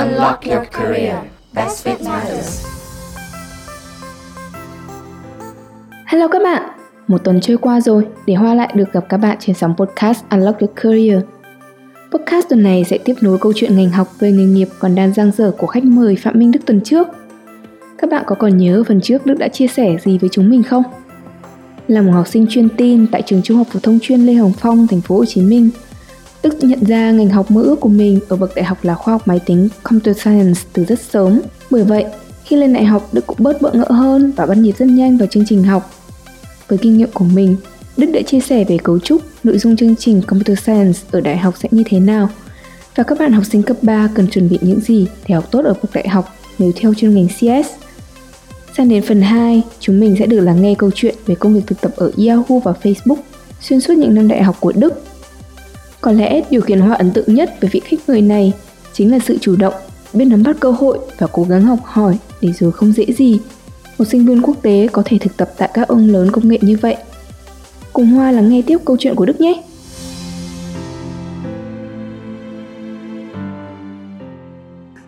Unlock your career. Best fit matters. Hello các bạn, một tuần trôi qua rồi để Hoa lại được gặp các bạn trên sóng podcast Unlock Your Career. Podcast tuần này sẽ tiếp nối câu chuyện ngành học về nghề nghiệp còn đang giang dở của khách mời Phạm Minh Đức tuần trước. Các bạn có còn nhớ phần trước Đức đã chia sẻ gì với chúng mình không? Là một học sinh chuyên tin tại trường Trung học phổ thông chuyên Lê Hồng Phong, thành phố Hồ Chí Minh, Đức nhận ra ngành học mơ ước của mình ở bậc đại học là khoa học máy tính Computer Science từ rất sớm. Bởi vậy, khi lên đại học, Đức cũng bớt bỡ ngỡ hơn và bắt nhịp rất nhanh vào chương trình học. Với kinh nghiệm của mình, Đức đã chia sẻ về cấu trúc, nội dung chương trình Computer Science ở đại học sẽ như thế nào và các bạn học sinh cấp 3 cần chuẩn bị những gì để học tốt ở bậc đại học nếu theo chuyên ngành CS. Sang đến phần 2, chúng mình sẽ được lắng nghe câu chuyện về công việc thực tập ở Yahoo và Facebook xuyên suốt những năm đại học của Đức có lẽ điều khiến Hoa ấn tượng nhất với vị khách mời này chính là sự chủ động, biết nắm bắt cơ hội và cố gắng học hỏi để rồi không dễ gì. Một sinh viên quốc tế có thể thực tập tại các ông lớn công nghệ như vậy. Cùng Hoa lắng nghe tiếp câu chuyện của Đức nhé!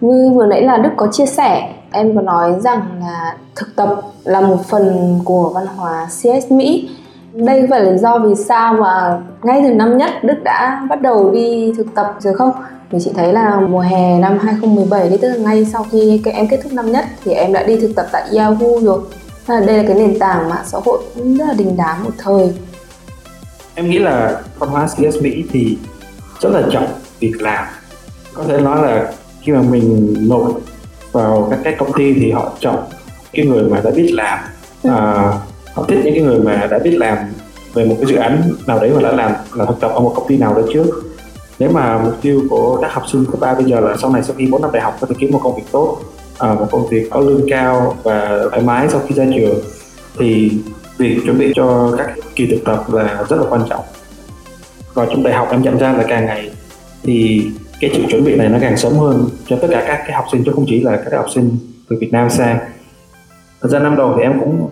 Như vừa nãy là Đức có chia sẻ, em có nói rằng là thực tập là một phần của văn hóa CS Mỹ đây phải là do vì sao mà ngay từ năm nhất Đức đã bắt đầu đi thực tập rồi không? Vì chị thấy là mùa hè năm 2017 thì tức là ngay sau khi em kết thúc năm nhất thì em đã đi thực tập tại Yahoo rồi. À, đây là cái nền tảng mạng xã hội cũng rất là đình đám một thời. Em nghĩ là văn hóa CS Mỹ thì rất là trọng việc làm. Có thể nói là khi mà mình nộp vào các cái công ty thì họ chọn cái người mà đã biết làm ừ. à, họ thích những cái người mà đã biết làm về một cái dự án nào đấy mà đã làm là thực tập ở một công ty nào đó trước. Nếu mà mục tiêu của các học sinh cấp ba bây giờ là sau này sau khi 4 năm đại học có thể kiếm một công việc tốt à, một công việc có lương cao và thoải mái sau khi ra trường thì việc chuẩn bị cho các kỳ thực tập là rất là quan trọng. Và trong đại học em nhận ra là càng ngày thì cái sự chuẩn bị này nó càng sớm hơn cho tất cả các cái học sinh chứ không chỉ là các học sinh từ Việt Nam sang. Thật ra năm đầu thì em cũng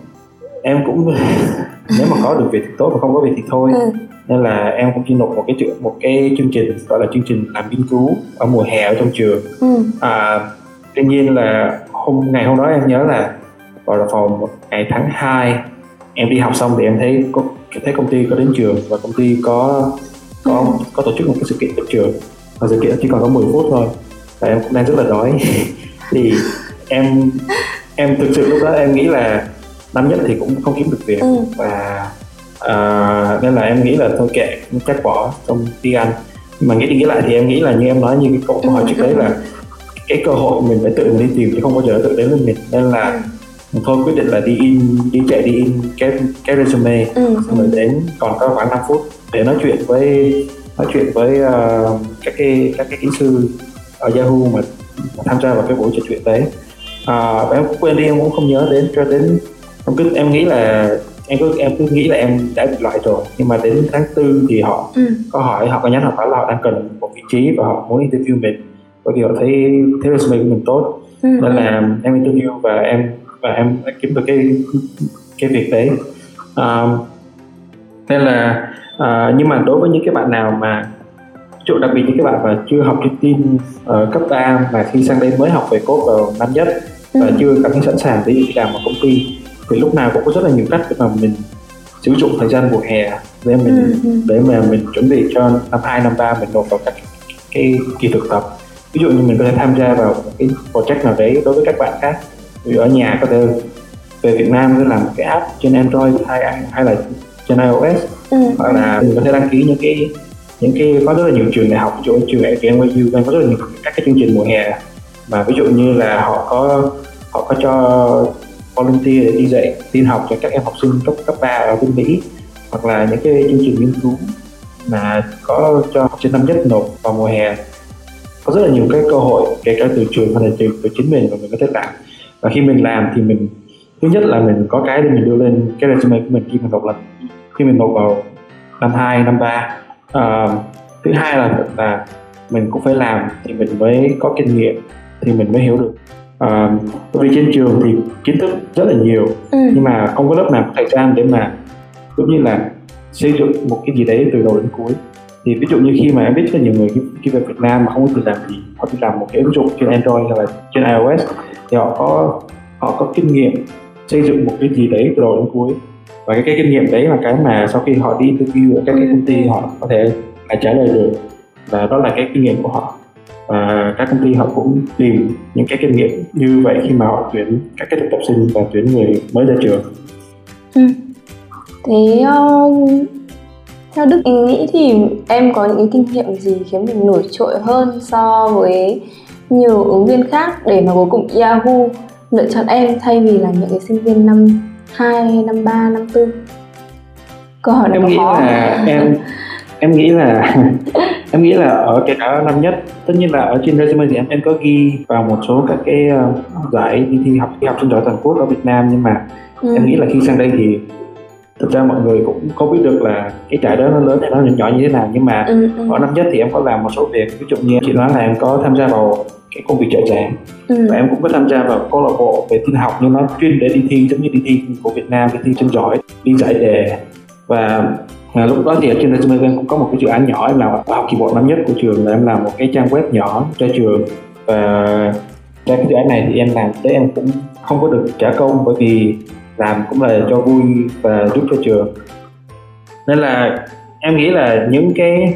em cũng nếu mà có được việc thì tốt mà không có việc thì thôi ừ. nên là em cũng chỉ nộp một cái chuyện một cái chương trình gọi là chương trình làm nghiên cứu ở mùa hè ở trong trường ừ. à, tuy nhiên là hôm ngày hôm đó em nhớ là vào là một ngày tháng 2 em đi học xong thì em thấy có thấy công ty có đến trường và công ty có có ừ. có tổ chức một cái sự kiện tại trường và sự kiện chỉ còn có 10 phút thôi và em cũng đang rất là đói thì em em thực sự lúc đó em nghĩ là năm nhất thì cũng không kiếm được việc ừ. và uh, nên là em nghĩ là thôi kệ chắc bỏ xong đi ăn mà nghĩ đi nghĩ lại thì em nghĩ là như em nói như cái câu hỏi trước đấy là cái cơ hội mình phải tự mình đi tìm chứ không bao giờ tự đến với mình nên là ừ. thôi quyết định là đi in đi chạy đi in cái cái resume ừ. xong rồi đến còn có khoảng 5 phút để nói chuyện với nói chuyện với uh, các cái các cái kỹ sư ở Yahoo mà, tham gia vào cái buổi trò chuyện đấy à, em quên đi em cũng không nhớ đến cho đến em cứ em nghĩ là em cứ em cứ nghĩ là em đã bị loại rồi nhưng mà đến tháng tư thì họ ừ. có hỏi họ có nhắn họ bảo là họ đang cần một vị trí và họ muốn interview mình bởi vì họ thấy thấy resume của mình tốt ừ. nên là em interview và em và em đã kiếm được cái cái việc đấy à, nên là à, nhưng mà đối với những cái bạn nào mà chỗ đặc biệt những cái bạn mà chưa học trên tin ở cấp 3 mà khi sang đây mới học về code vào năm nhất và ừ. chưa cảm thấy sẵn sàng để đi làm một công ty thì lúc nào cũng có rất là nhiều cách để mà mình sử dụng thời gian mùa hè để mình ừ, ừ. để mà mình chuẩn bị cho năm hai năm ba mình nộp vào các cái kỳ thực tập ví dụ như mình có thể tham gia vào cái project nào đấy đối với các bạn khác ví dụ ở nhà có thể về Việt Nam để làm một cái app trên Android hay hay là trên iOS ừ. hoặc là mình có thể đăng ký những cái những cái có rất là nhiều trường đại học dụ trường đại học NYU đang có rất là nhiều các cái chương trình mùa hè mà ví dụ như là họ có họ có cho volunteer để đi dạy tin học cho các em học sinh cấp cấp 3 ở bên Mỹ hoặc là những cái chương trình nghiên cứu mà có cho học sinh năm nhất nộp vào mùa hè. Có rất là nhiều cái cơ hội kể cả từ trường hay là từ, từ chính mình mà mình có thể làm. Và khi mình làm thì mình thứ nhất là mình có cái để mình đưa lên cái resume của mình khi mình nộp lần khi mình nộp vào năm hai năm ba à, thứ hai là là mình cũng phải làm thì mình mới có kinh nghiệm thì mình mới hiểu được à, bởi vì trên trường thì kiến thức rất là nhiều ừ. nhưng mà không có lớp nào có thời gian để mà cũng như là xây dựng một cái gì đấy từ đầu đến cuối. Thì ví dụ như khi mà em biết rất là nhiều người khi, về Việt Nam mà không có việc làm gì họ đi làm một cái ứng dụng trên Android hay là trên iOS thì họ có họ có kinh nghiệm xây dựng một cái gì đấy từ đầu đến cuối. Và cái, cái kinh nghiệm đấy là cái mà sau khi họ đi interview ở các cái công ty họ có thể trả lời được. Và đó là cái kinh nghiệm của họ và các công ty họ cũng tìm những cái kinh nghiệm như vậy khi mà họ tuyển các cái thực tập sinh và tuyển người mới ra trường. Ừ. thế uh, theo đức nghĩ thì em có những cái kinh nghiệm gì khiến mình nổi trội hơn so với nhiều ứng viên khác để mà cuối cùng Yahoo lựa chọn em thay vì là những cái sinh viên năm 2, năm 3, năm 4 câu hỏi này em có nghĩ khó là em em nghĩ là em nghĩ là ở cái cả năm nhất tất nhiên là ở trên resume thì em em có ghi vào một số các cái uh, giải đi thi học thi học sinh giỏi toàn quốc ở Việt Nam nhưng mà ừ. em nghĩ là khi sang đây thì thực ra mọi người cũng có biết được là cái trại đó nó lớn hay nó nhỏ như thế nào nhưng mà Ừ, ừ. ở năm nhất thì em có làm một số việc ví dụ như chị nói là em có tham gia vào cái công việc trợ giảng Ừ. và em cũng có tham gia vào câu lạc bộ về tin học nhưng nó chuyên để đi thi giống như đi thi của Việt Nam đi thi chân giỏi đi giải đề và à, lúc đó thì ở trên resume em cũng có một cái dự án nhỏ em làm học kỳ một năm nhất của trường là em làm một cái trang web nhỏ cho trường. Và ra cái dự án này thì em làm tới em cũng không có được trả công bởi vì làm cũng là cho vui và giúp cho trường. Nên là em nghĩ là những cái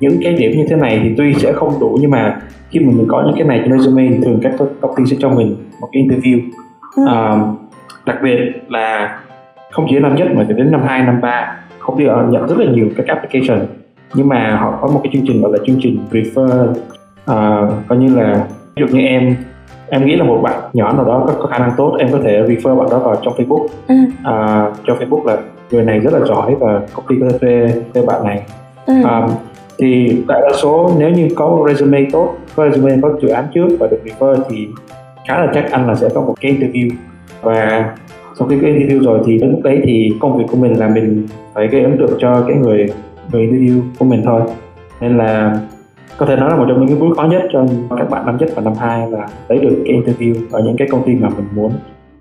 những cái điểm như thế này thì tuy sẽ không đủ nhưng mà khi mà mình có những cái này trên resume thì thường các công ty sẽ cho mình một cái interview. Ừ. à, đặc biệt là không chỉ năm nhất mà đến năm 2, năm 3 công ty họ nhận rất là nhiều các application nhưng mà họ có một cái chương trình gọi là chương trình prefer à, coi như là ví dụ như em em nghĩ là một bạn nhỏ nào đó có, có khả năng tốt em có thể refer bạn đó vào trong Facebook Ừ. à, cho Facebook là người này rất là giỏi và công ty có thể thuê thuê bạn này Ừ. à, thì đại đa số nếu như có resume tốt có resume có dự án trước và được refer thì khá là chắc ăn là sẽ có một cái interview và sau khi có interview rồi thì đến lúc đấy thì công việc của mình là mình phải gây ấn tượng cho cái người người interview của mình thôi. Nên là có thể nói là một trong những cái bước khó nhất cho các bạn năm nhất và năm hai là lấy được cái interview ở những cái công ty mà mình muốn.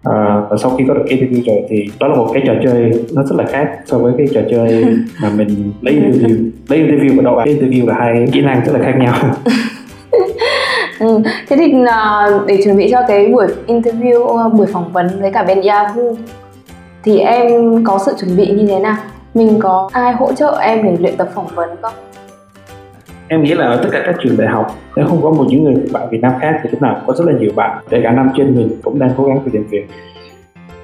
À, và sau khi có được cái interview rồi thì đó là một cái trò chơi nó rất là khác so với cái trò chơi mà mình lấy interview lấy interview và đậu cái interview là hai kỹ năng rất là khác nhau Ừ. Thế thì à, để chuẩn bị cho cái buổi interview, à, buổi phỏng vấn với cả bên Yahoo thì em có sự chuẩn bị như thế nào? Mình có ai hỗ trợ em để luyện tập phỏng vấn không? em nghĩ là ở tất cả các trường đại học nếu không có một những người bạn Việt Nam khác thì lúc nào cũng có rất là nhiều bạn kể cả năm trên mình cũng đang cố gắng tìm tìm việc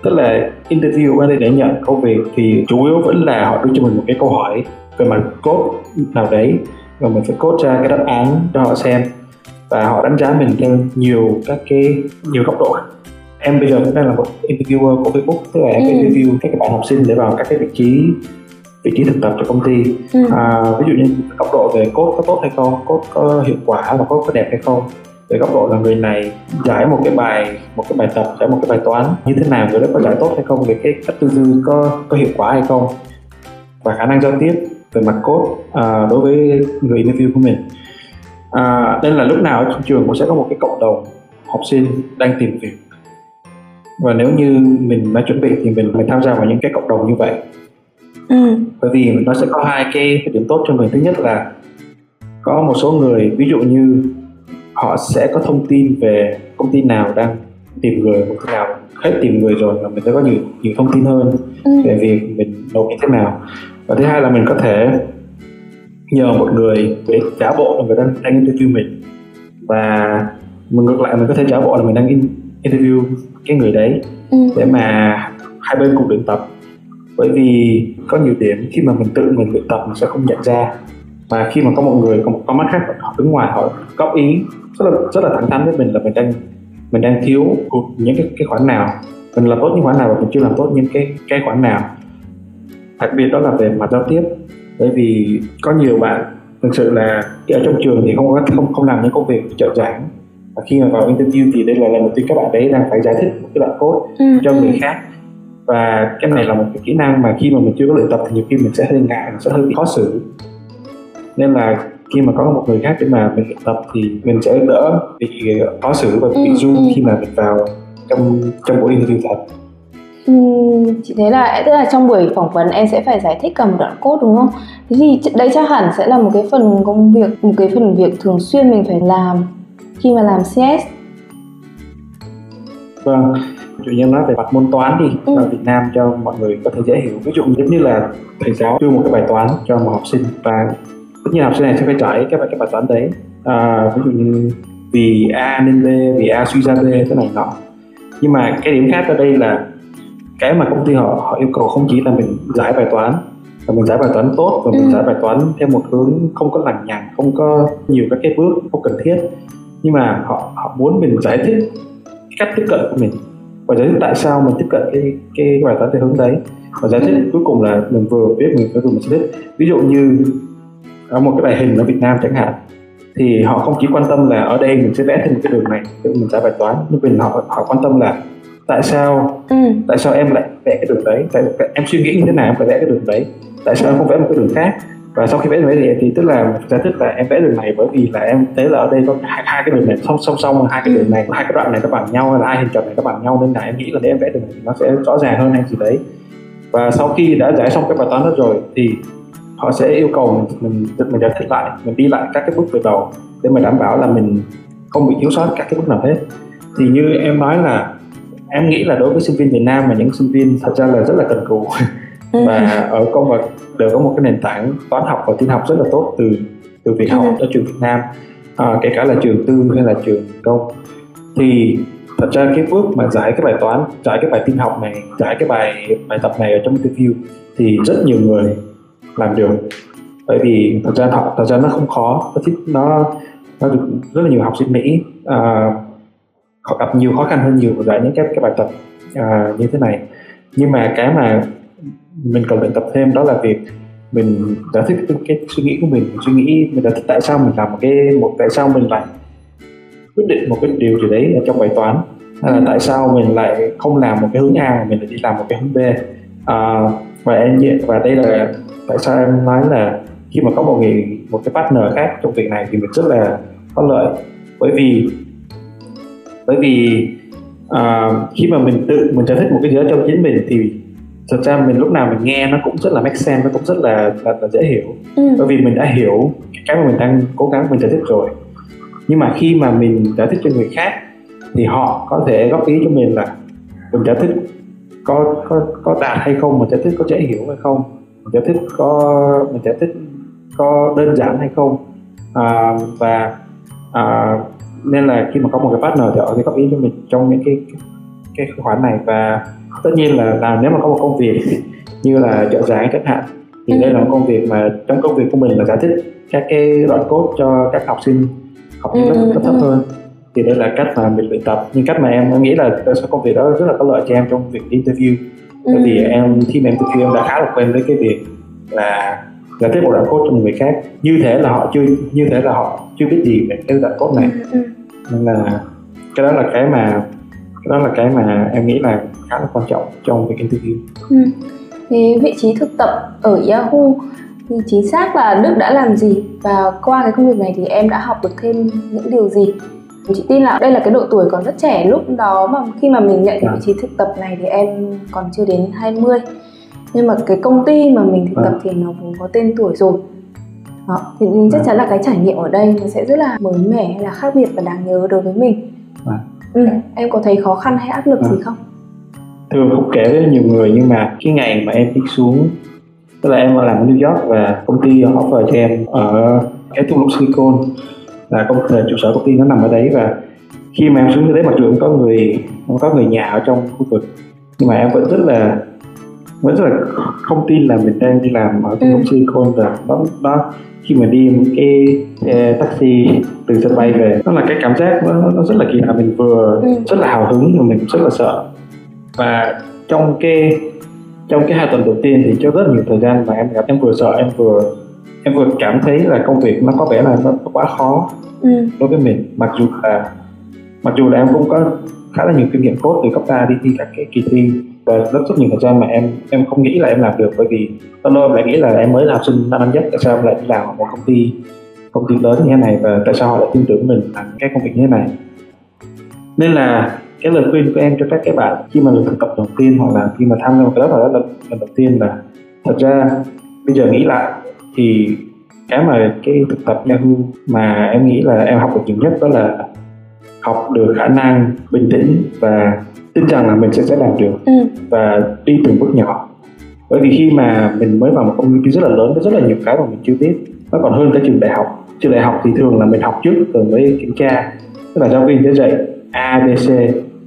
tức là interview qua đây để nhận công việc thì chủ yếu vẫn là họ đưa cho mình một cái câu hỏi về mặt code nào đấy và mình phải code ra cái đáp án cho họ xem và họ đánh giá mình theo nhiều các cái nhiều góc độ em bây giờ cũng đang là một interviewer của Facebook tức là em Ừ. interview các bạn học sinh để vào các cái vị trí vị trí thực tập cho công ty. Ừ. à, ví dụ như góc độ về code có tốt hay không code có hiệu quả và code có đẹp hay không. Về góc độ là người này giải một cái bài một cái bài tập giải một cái bài toán như thế nào người đó có giải tốt hay không về cái cách tư duy có có hiệu quả hay không. Và khả năng giao tiếp về mặt code à, đối với người interview của mình à, nên là lúc nào ở trong trường cũng sẽ có một cái cộng đồng học sinh đang tìm việc và nếu như mình đã chuẩn bị thì mình phải tham gia vào những cái cộng đồng như vậy Ừ. bởi vì nó sẽ có hai cái, điểm tốt cho mình thứ nhất là có một số người ví dụ như họ sẽ có thông tin về công ty nào đang tìm người công ty nào hết tìm người rồi và mình sẽ có nhiều nhiều thông tin hơn Ừ. về việc mình nộp như thế nào và thứ hai là mình có thể nhờ một người để giả bộ là người đang đang interview mình. Và mình ngược lại mình có thể giả bộ là mình đang in, interview cái người đấy Ừ. để mà hai bên cùng luyện tập. Bởi vì có nhiều điểm khi mà mình tự mình luyện tập mình sẽ không nhận ra. Mà khi mà có một người có một con mắt khác họ đứng ngoài họ góp ý rất là rất là thẳng thắn với mình là mình đang mình đang thiếu những cái cái khoản nào. Mình làm tốt những khoản nào và mình chưa làm tốt những cái cái khoản nào. Đặc biệt đó là về mặt giao tiếp bởi vì có nhiều bạn thực sự là ở trong trường thì không có không không làm những công việc trợ giảng và khi mà vào interview thì đây là lần đầu tiên các bạn đấy đang phải giải thích một cái đoạn code Ừ. cho người khác và cái này là một cái kỹ năng mà khi mà mình chưa có luyện tập thì nhiều khi mình sẽ hơi ngại mình sẽ hơi khó xử nên là khi mà có một người khác để mà mình luyện tập thì mình sẽ đỡ bị khó xử và bị Ừ, run ừ. khi mà mình vào trong trong buổi interview thật Chị thấy là tức là trong buổi phỏng vấn em sẽ phải giải thích cả một đoạn code đúng không? Thế thì đây chắc hẳn sẽ là một cái phần công việc, một cái phần việc thường xuyên mình phải làm khi mà làm CS. vâng dụ như nói về mặt môn toán đi Ừ. ở Việt Nam cho mọi người có thể dễ hiểu ví dụ giống như là thầy giáo đưa một cái bài toán cho một học sinh và tất nhiên học sinh này sẽ phải giải cái bài cái bài toán đấy à, ví dụ như vì a nên b vì a suy ra b cái này nọ nhưng mà cái điểm khác ở đây là cái mà công ty họ họ yêu cầu không chỉ là mình giải bài toán và mình giải bài toán tốt và mình Ừ. giải bài toán theo một hướng không có lằng nhằng không có nhiều các cái bước không cần thiết. Nhưng mà họ họ muốn mình giải thích cách tiếp cận của mình và giải thích tại sao mình tiếp cận cái cái bài toán theo hướng đấy. Và giải thích cuối cùng là mình vừa viết mình cùng mình giải thích. Ví dụ như ở một cái bài hình ở Việt Nam chẳng hạn thì họ không chỉ quan tâm là ở đây mình sẽ vẽ thêm một cái đường này để mình giải bài toán nhưng mình họ họ quan tâm là tại sao? Ừ. tại sao em lại vẽ cái đường đấy? Tại em suy nghĩ như thế nào em phải vẽ cái đường đấy? Tại sao em không vẽ một cái đường khác? Và sau khi vẽ đường đấy thì, tức là giải thích là em vẽ đường này bởi vì là em thấy là ở đây có hai, hai cái đường này song song song hai cái đường này hai cái đoạn này nó bằng nhau hay là hai hình tròn này nó bằng nhau nên là em nghĩ là nếu em vẽ đường này thì nó sẽ rõ ràng hơn hay gì đấy. Và sau khi đã giải xong cái bài toán đó rồi thì họ sẽ yêu cầu mình mình mình giải thích lại mình đi lại các cái bước từ đầu để mà đảm bảo là mình không bị thiếu sót các cái bước nào hết. Thì như em nói là em nghĩ là đối với sinh viên Việt Nam mà những sinh viên thật ra là rất là cần cù. Ừ. và ở công và đều có một cái nền tảng toán học và tin học rất là tốt từ từ việc học Ừ. ở trường Việt Nam. À, kể cả là trường tư hay là trường công. Thì thật ra cái bước mà giải cái bài toán giải cái bài tin học này giải cái bài bài tập này ở trong interview thì rất nhiều người làm được. Bởi vì thật ra họ thật ra nó không khó. Nó nó nó được rất là nhiều học sinh Mỹ. À, họ gặp nhiều khó khăn hơn nhiều giải những cái cái bài tập à, như thế này. Nhưng mà cái mà mình cần luyện tập thêm đó là việc mình giải thích cái, cái suy nghĩ của mình mình suy nghĩ mình giải thích tại sao mình làm một cái một tại sao mình lại quyết định một cái điều gì đấy ở trong bài toán. Hay là Ừ. tại sao mình lại không làm một cái hướng A mà mình lại đi làm một cái hướng B. À, và em và đây là tại sao em nói là khi mà có một người một cái partner khác trong việc này thì mình rất là có lợi. Bởi vì vì à, khi mà mình tự mình giải thích một cái gì đó trong chính mình thì thật ra mình lúc nào mình nghe nó cũng rất là make sense nó cũng rất là là, là dễ hiểu. Ừ. bởi vì mình đã hiểu cái mà mình đang cố gắng mình giải thích rồi. Nhưng mà khi mà mình giải thích cho người khác thì họ có thể góp ý cho mình là mình giải thích có có có đạt hay không mình giải thích có dễ hiểu hay không mình giải thích có mình giải thích có đơn giản hay không. À, và à, nên là khi mà có một cái partner thì họ sẽ góp ý cho mình trong những cái cái, khoản này và tất nhiên là, là nếu mà có một công việc như là trợ giảng chẳng hạn thì đây là một công việc mà trong công việc của mình là giải thích các cái đoạn code cho các học sinh học những lớp, Ừ, lớp thấp ừ. hơn thì đây là cách mà mình luyện tập nhưng cách mà em, nghĩ là công việc đó rất là có lợi cho em trong việc interview bởi Ừ. vì em khi mà em interview em đã khá là quen với cái việc là giải thích một đoạn code cho một người khác như thế là họ chưa như thế là họ chưa biết gì về cái đoạn code này Ừ. nên là cái đó là cái mà cái đó là cái mà em nghĩ là khá là quan trọng trong việc interview Ừ. Thế vị trí thực tập ở Yahoo thì chính xác là Đức đã làm gì và qua cái công việc này thì em đã học được thêm những điều gì? Chị tin là đây là cái độ tuổi còn rất trẻ lúc đó mà khi mà mình nhận cái vị trí thực tập này thì em còn chưa đến 20 nhưng mà cái công ty mà mình thực tập thì nó cũng có tên tuổi rồi đó. thì chắc Vâng. chắn là cái trải nghiệm ở đây nó sẽ rất là mới mẻ hay là khác biệt và đáng nhớ đối với mình Vâng. ừ. em có thấy khó khăn hay áp lực gì Vâng. không? thường không kể với nhiều người nhưng mà cái ngày mà em đi xuống tức là em làm ở New York và công ty offer cho em ở cái thung lũng Silicon là công ty trụ sở công ty nó nằm ở đấy và khi mà em xuống tới đấy mặc dù em có người em có người nhà ở trong khu vực nhưng mà em vẫn rất là vẫn rất là không tin là mình đang đi làm ở lũng Ừ. Silicon và đó, đó khi mà đi một cái xe taxi từ sân bay về nó là cái cảm giác nó, nó rất là kỳ lạ mình vừa Ừ. rất là hào hứng mà mình cũng rất là sợ và trong cái trong cái hai tuần đầu tiên thì cho rất nhiều thời gian mà em gặp em vừa sợ em vừa em vừa cảm thấy là công việc nó có vẻ là nó quá khó Ừ. đối với mình mặc dù là mặc dù là em cũng có khá là nhiều kinh nghiệm code từ cấp 3 đi thi các cái kỳ thi Ờ, rất rất nhiều thời gian mà em em không nghĩ là em làm được bởi vì lâu lâu em lại nghĩ là em mới là học sinh năm năm nhất tại sao em lại đi làm một công ty công ty lớn như thế này và tại sao họ lại tin tưởng mình làm cái công việc như thế này. Nên là cái lời khuyên của em cho các cái bạn khi mà được thực tập đầu tiên hoặc là khi mà tham gia một cái lớp nào đó lần, lần đầu tiên là thật ra bây giờ nghĩ lại thì cái mà cái thực tập Yahoo mà em nghĩ là em học được nhiều nhất đó là học được khả năng bình tĩnh và tin rằng là mình sẽ sẽ làm được ừ. và đi từng bước nhỏ. Bởi vì khi mà mình mới vào một công ty rất là lớn có rất là nhiều cái mà mình chưa biết nó còn hơn cái trường đại học. Trường đại học thì thường là mình học trước rồi mới kiểm tra. Tức là giáo viên sẽ dạy a b c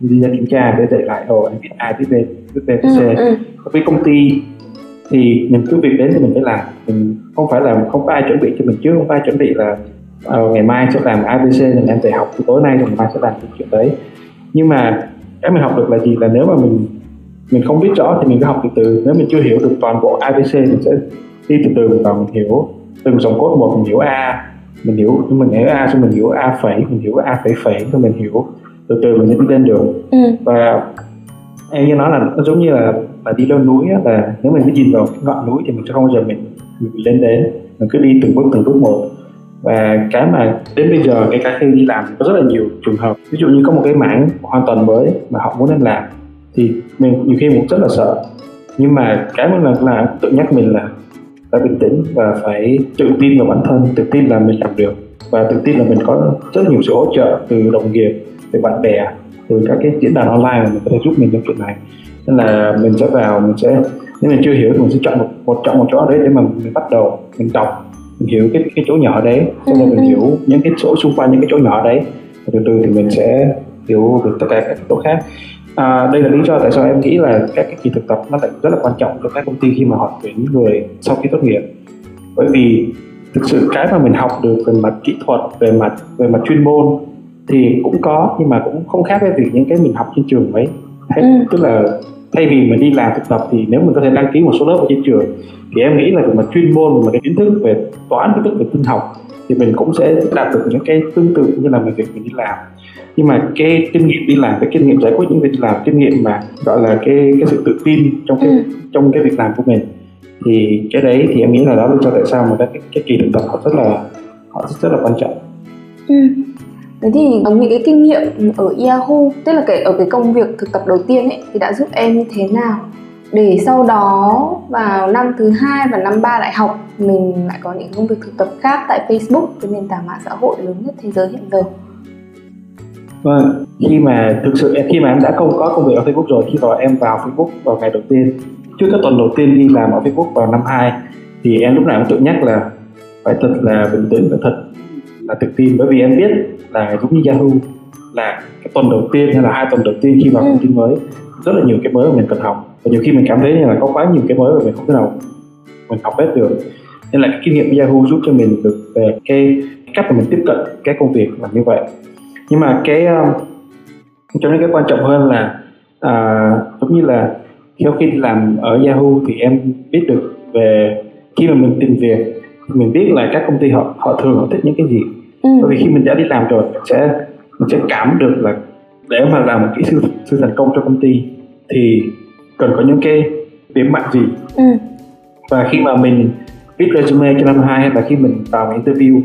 đi ra kiểm tra để dạy lại ồ anh biết a biết b biết b biết c. Ừ, ừ. với công ty thì mình cứ việc đến thì mình phải làm. Mình không phải là không có ai chuẩn bị cho mình trước không có ai chuẩn bị là ờ, ngày mai sẽ làm abc nên em phải học tối nay rồi ngày mai sẽ làm cái chuyện đấy. Nhưng mà cái mình học được là gì là nếu mà mình mình không biết rõ thì mình cứ học từ từ. Nếu mình chưa hiểu được toàn bộ abc mình sẽ đi từ từ và mình hiểu. Từng dòng code một mình hiểu a. Mình hiểu mình hiểu a xong mình hiểu a phẩy mình hiểu a phẩy phẩy xong mình hiểu. Từ từ mình sẽ đi lên được Ừ. và em như nói là nó giống như là là đi leo núi á, là nếu mình cứ nhìn vào ngọn núi thì mình sẽ không bao giờ mình, mình lên đến. Mình cứ đi từng bước từng bước một và cái mà đến bây giờ cái cả khi đi làm thì có rất là nhiều trường hợp. Ví dụ như có một cái mảng hoàn toàn mới mà họ muốn em làm thì mình nhiều khi mình cũng rất là sợ. Nhưng mà cái mình làm là tự nhắc mình là phải bình tĩnh và phải tự tin vào bản thân tự tin là mình làm được. Và tự tin là mình có rất nhiều sự hỗ trợ từ đồng nghiệp từ bạn bè từ các cái diễn đàn online mà mình có thể giúp mình trong chuyện này. Nên là mình sẽ vào mình sẽ nếu mình chưa hiểu thì mình sẽ chọn một, một chọn một chỗ đấy để mà mình bắt đầu mình đọc mình hiểu cái cái chỗ nhỏ đấy. Xong rồi mình Ừ, ừ. hiểu những cái chỗ xung quanh những cái chỗ nhỏ đấy. Từ từ thì mình sẽ hiểu được tất cả các chỗ khác. À, đây là lý do tại sao em nghĩ là các cái kỳ thực tập nó lại rất là quan trọng cho các công ty khi mà họ tuyển người sau khi tốt nghiệp. Bởi vì thực sự cái mà mình học được về mặt kỹ thuật về mặt về mặt chuyên môn thì cũng có nhưng mà cũng không khác với việc những cái mình học trên trường mấy Thế, Ừ. tức là thay vì mình đi làm thực tập thì nếu mình có thể đăng ký một số lớp ở trên trường thì em nghĩ là về mặt chuyên môn mặt cái kiến thức về toán kiến thức về tin học thì mình cũng sẽ đạt được những cái tương tự như là mình việc mình đi làm nhưng mà cái kinh nghiệm đi làm cái kinh nghiệm giải quyết những việc làm kinh nghiệm mà gọi là cái cái sự tự tin trong cái Ừ. trong cái việc làm của mình thì cái đấy thì em nghĩ là đó là do tại sao mà các cái, cái kỳ thực tập họ rất là họ rất, rất là quan trọng Ừ. Thế thì những cái kinh nghiệm ở Yahoo, tức là cái ở cái công việc thực tập đầu tiên ấy thì đã giúp em như thế nào? Để sau đó vào năm thứ hai và năm ba đại học mình lại có những công việc thực tập khác tại Facebook, cái nền tảng mạng xã hội lớn nhất thế giới hiện giờ. Vâng, khi mà thực sự em khi mà em đã không có công việc ở Facebook rồi, khi mà em vào Facebook vào ngày đầu tiên, trước cái tuần đầu tiên đi làm ở Facebook vào năm 2 thì em lúc nào cũng tự nhắc là phải thật là bình tĩnh và thật là tự tin. Bởi vì em biết là giống như Yahoo là cái tuần đầu tiên hay là hai tuần đầu tiên khi vào Ừ. công ty mới. Rất là nhiều cái mới mà mình cần học. Và nhiều khi mình cảm thấy như là có quá nhiều cái mới mà mình không thể nào mình học hết được. Nên là cái kinh nghiệm của Yahoo giúp cho mình được về cái cách mà mình tiếp cận cái công việc là như vậy. Nhưng mà cái um, cho nên cái quan trọng hơn là à, giống như là sau khi làm ở Yahoo thì em biết được về khi mà mình tìm việc thì mình biết là các công ty họ họ thường họ thích những cái gì Ừ. bởi vì khi mình đã đi làm rồi mình sẽ mình sẽ cảm được là để mà làm một kỹ sư sư thành công cho công ty thì cần có những cái điểm mạnh gì Ừ. và khi mà mình viết resume cho năm hai hay là khi mình vào interview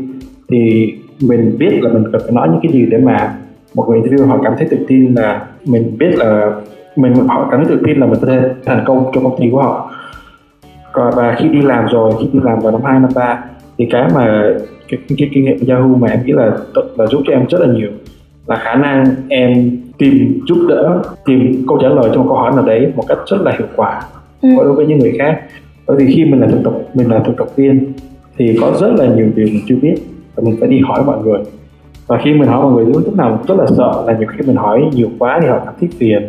thì mình biết là mình cần phải nói những cái gì để mà một người interview họ cảm thấy tự tin là mình biết là mình họ cảm thấy tự tin là mình có thể thành công cho công ty của họ còn và khi đi làm rồi khi đi làm vào năm 2, năm 3 thì cái mà cái, cái, kinh nghiệm Yahoo mà em nghĩ là là giúp cho em rất là nhiều. Là khả năng em tìm giúp đỡ tìm câu trả lời cho một câu hỏi nào đấy một cách rất là hiệu quả Ừ. đối với những người khác. Bởi vì khi mình là thực tập mình là thực tập viên thì có rất là nhiều điều mình chưa biết và mình phải đi hỏi mọi người. Và khi mình hỏi mọi người lúc nào mình rất là sợ là nhiều khi mình hỏi nhiều quá thì họ cảm thấy phiền.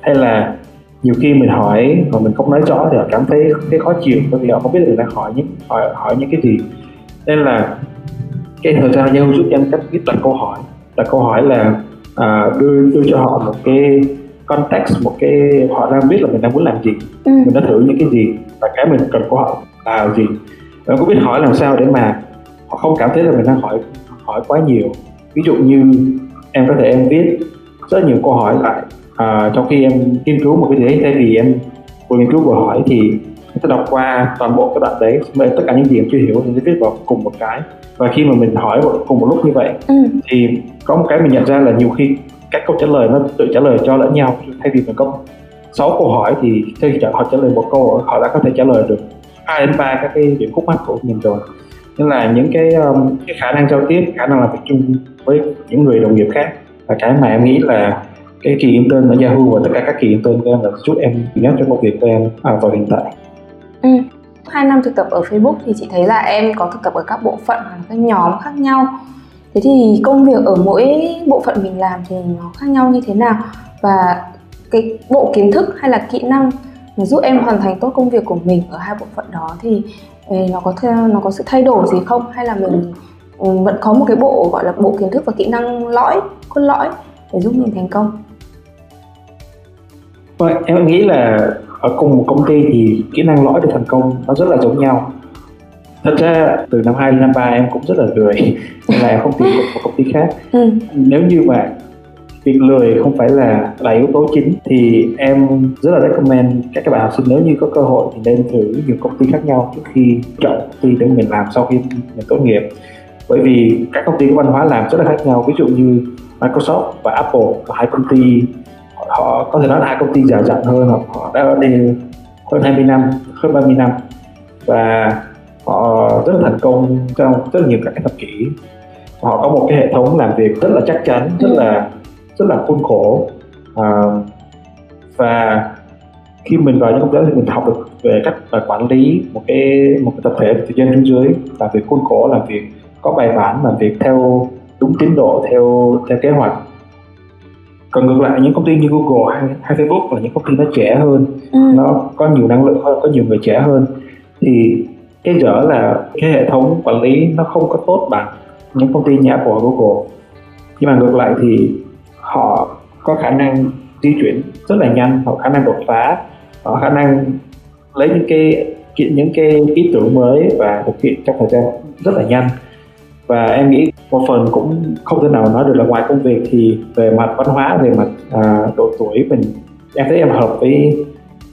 Hay là nhiều khi mình hỏi mà mình không nói rõ thì họ cảm thấy thấy khó chịu bởi vì họ không biết là mình đang hỏi những hỏi hỏi những cái gì nên là cái thời gian Yahoo giúp em cách biết đặt câu hỏi. Đặt câu hỏi là à, đưa đưa cho họ một cái context một cái họ đang biết là mình đang muốn làm gì. Ừ. mình đã thử những cái gì và cái mình cần của họ là gì. Và cũng biết hỏi làm sao để mà họ không cảm thấy là mình đang hỏi hỏi quá nhiều. Ví dụ như em có thể em viết rất nhiều câu hỏi lại à, trong khi em nghiên cứu một cái gì đấy. Thay vì em vừa nghiên cứu vừa hỏi thì sẽ đọc qua toàn bộ cái đoạn đấy và tất cả những gì em chưa hiểu thì sẽ viết vào cùng một cái và khi mà mình hỏi cùng một lúc như vậy Ừ. thì có một cái mình nhận ra là nhiều khi các câu trả lời nó tự trả lời cho lẫn nhau thay vì mình có 6 câu hỏi thì khi họ trả lời một câu họ đã có thể trả lời được hai đến ba các cái điểm khúc mắc của mình rồi nên là những cái, um, cái khả năng giao tiếp khả năng làm việc chung với những người đồng nghiệp khác là cái mà em nghĩ là cái kỳ intern ở Yahoo và tất cả các kỳ intern của em là giúp em nhất trong công việc của em à, vào hiện tại. Ừ. Hai năm thực tập ở Facebook thì chị thấy là em có thực tập ở các bộ phận hoặc các nhóm khác nhau. Thế thì công việc ở mỗi bộ phận mình làm thì nó khác nhau như thế nào và cái bộ kiến thức hay là kỹ năng mà giúp em hoàn thành tốt công việc của mình ở hai bộ phận đó thì ừ, nó có theo, nó có sự thay đổi gì không hay là mình ừ, vẫn có một cái bộ gọi là bộ kiến thức và kỹ năng lõi cốt lõi để giúp mình thành công vậy em nghĩ là ở cùng một công ty thì kỹ năng lõi để thành công nó rất là giống nhau. Thật ra từ năm 2 đến năm 3 em cũng rất là lười là em không tìm được một công ty khác. Ừ. nếu như mà việc lười không phải là là yếu tố chính thì em rất là recommend các các bạn học sinh nếu như có cơ hội thì nên thử nhiều công ty khác nhau trước khi chọn công ty để mình làm sau khi mình tốt nghiệp. Bởi vì các công ty có văn hóa làm rất là khác nhau ví dụ như Microsoft và Apple là hai công ty họ có thể nói là hai công ty già dặn hơn họ đã đây hơn 20 năm hơn 30 năm. Và họ rất là thành công trong rất là nhiều các cái thập kỷ. Họ có một cái hệ thống làm việc rất là chắc chắn rất là rất là khuôn khổ. À, và khi mình vào những công ty thì mình học được về cách là quản lý một cái một cái tập thể từ trên xuống dưới làm việc khuôn khổ làm việc có bài bản làm việc theo đúng tiến độ theo theo kế hoạch còn ngược lại những công ty như Google hay, hay Facebook là những công ty nó trẻ hơn. Ừ. nó có nhiều năng lượng hơn có nhiều người trẻ hơn. Thì cái dở là cái hệ thống quản lý nó không có tốt bằng những công ty như Apple Google. Nhưng mà ngược lại thì họ có khả năng di chuyển rất là nhanh họ khả năng đột phá họ khả năng lấy những cái những cái ý tưởng mới và thực hiện trong thời gian rất là nhanh và em nghĩ một phần cũng không thể nào nói được là ngoài công việc thì về mặt văn hóa về mặt à, độ tuổi mình em thấy em hợp với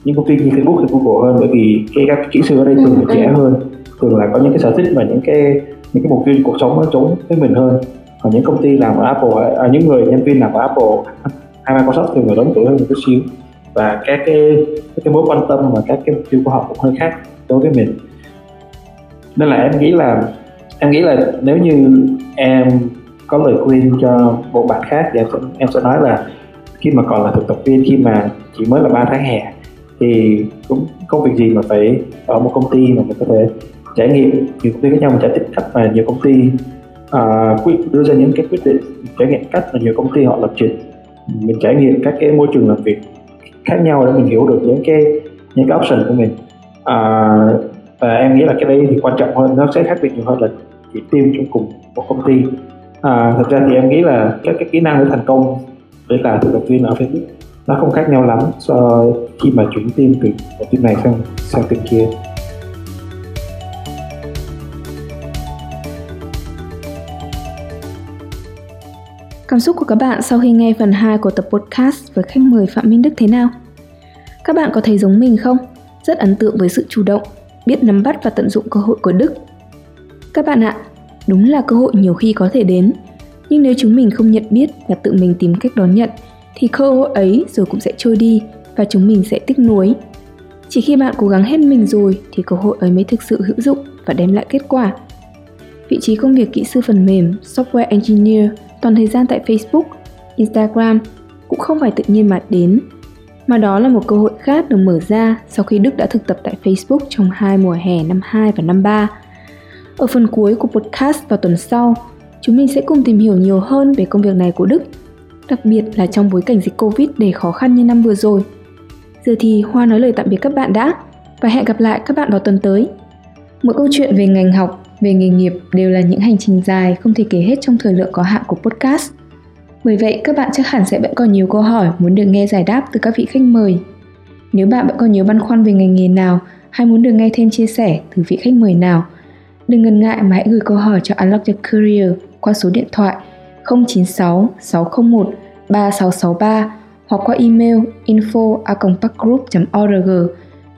những công ty như Facebook hay Google hơn. Bởi vì cái các kỹ sư ở đây thường là trẻ hơn thường là có những cái sở thích và những cái những cái mục tiêu cuộc sống nó trốn với mình hơn. Còn những công ty làm ở Apple à, những người nhân viên làm ở Apple hay Microsoft thường là lớn tuổi hơn một chút xíu. Và các cái các cái mối quan tâm và các cái mục tiêu của họ cũng hơi khác đối với mình. Nên là em nghĩ là em nghĩ là nếu như em có lời khuyên cho một bạn khác thì em sẽ, em sẽ nói là khi mà còn là thực tập viên khi mà chỉ mới là 3 tháng hè thì cũng công việc gì mà phải ở một công ty mà mình có thể trải nghiệm nhiều công ty khác nhau mình trải nghiệm cách mà nhiều công ty à, uh, quyết đưa ra những cái quyết định trải nghiệm cách mà nhiều công ty họ lập trình. Mình trải nghiệm các cái môi trường làm việc khác nhau để mình hiểu được những cái những cái option của mình. Uh, và em nghĩ là cái đấy thì quan trọng hơn nó sẽ khác biệt nhiều hơn là chỉ team trong cùng một công ty à, thật ra thì em nghĩ là các cái kỹ năng để thành công để làm thực tập viên ở Facebook nó không khác nhau lắm so khi mà chuyển team từ một team này sang sang team kia Cảm xúc của các bạn sau khi nghe phần 2 của tập podcast với khách mời Phạm Minh Đức thế nào? Các bạn có thấy giống mình không? Rất ấn tượng với sự chủ động, biết nắm bắt và tận dụng cơ hội của Đức. Các bạn ạ, đúng là cơ hội nhiều khi có thể đến, nhưng nếu chúng mình không nhận biết và tự mình tìm cách đón nhận thì cơ hội ấy rồi cũng sẽ trôi đi và chúng mình sẽ tiếc nuối. Chỉ khi bạn cố gắng hết mình rồi thì cơ hội ấy mới thực sự hữu dụng và đem lại kết quả. Vị trí công việc kỹ sư phần mềm, software engineer toàn thời gian tại Facebook, Instagram cũng không phải tự nhiên mà đến, mà đó là một cơ hội khác được mở ra sau khi Đức đã thực tập tại Facebook trong hai mùa hè năm 2 và năm 3. Ở phần cuối của podcast vào tuần sau, chúng mình sẽ cùng tìm hiểu nhiều hơn về công việc này của Đức, đặc biệt là trong bối cảnh dịch Covid đầy khó khăn như năm vừa rồi. Giờ thì Hoa nói lời tạm biệt các bạn đã và hẹn gặp lại các bạn vào tuần tới. Mỗi câu chuyện về ngành học, về nghề nghiệp đều là những hành trình dài không thể kể hết trong thời lượng có hạn của podcast. Bởi vậy, các bạn chắc hẳn sẽ vẫn còn nhiều câu hỏi muốn được nghe giải đáp từ các vị khách mời. Nếu bạn vẫn còn nhiều băn khoăn về ngành nghề nào hay muốn được nghe thêm chia sẻ từ vị khách mời nào, đừng ngần ngại mà hãy gửi câu hỏi cho Unlock Your Career qua số điện thoại 096 601 3663 hoặc qua email info org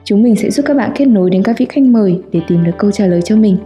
Chúng mình sẽ giúp các bạn kết nối đến các vị khách mời để tìm được câu trả lời cho mình.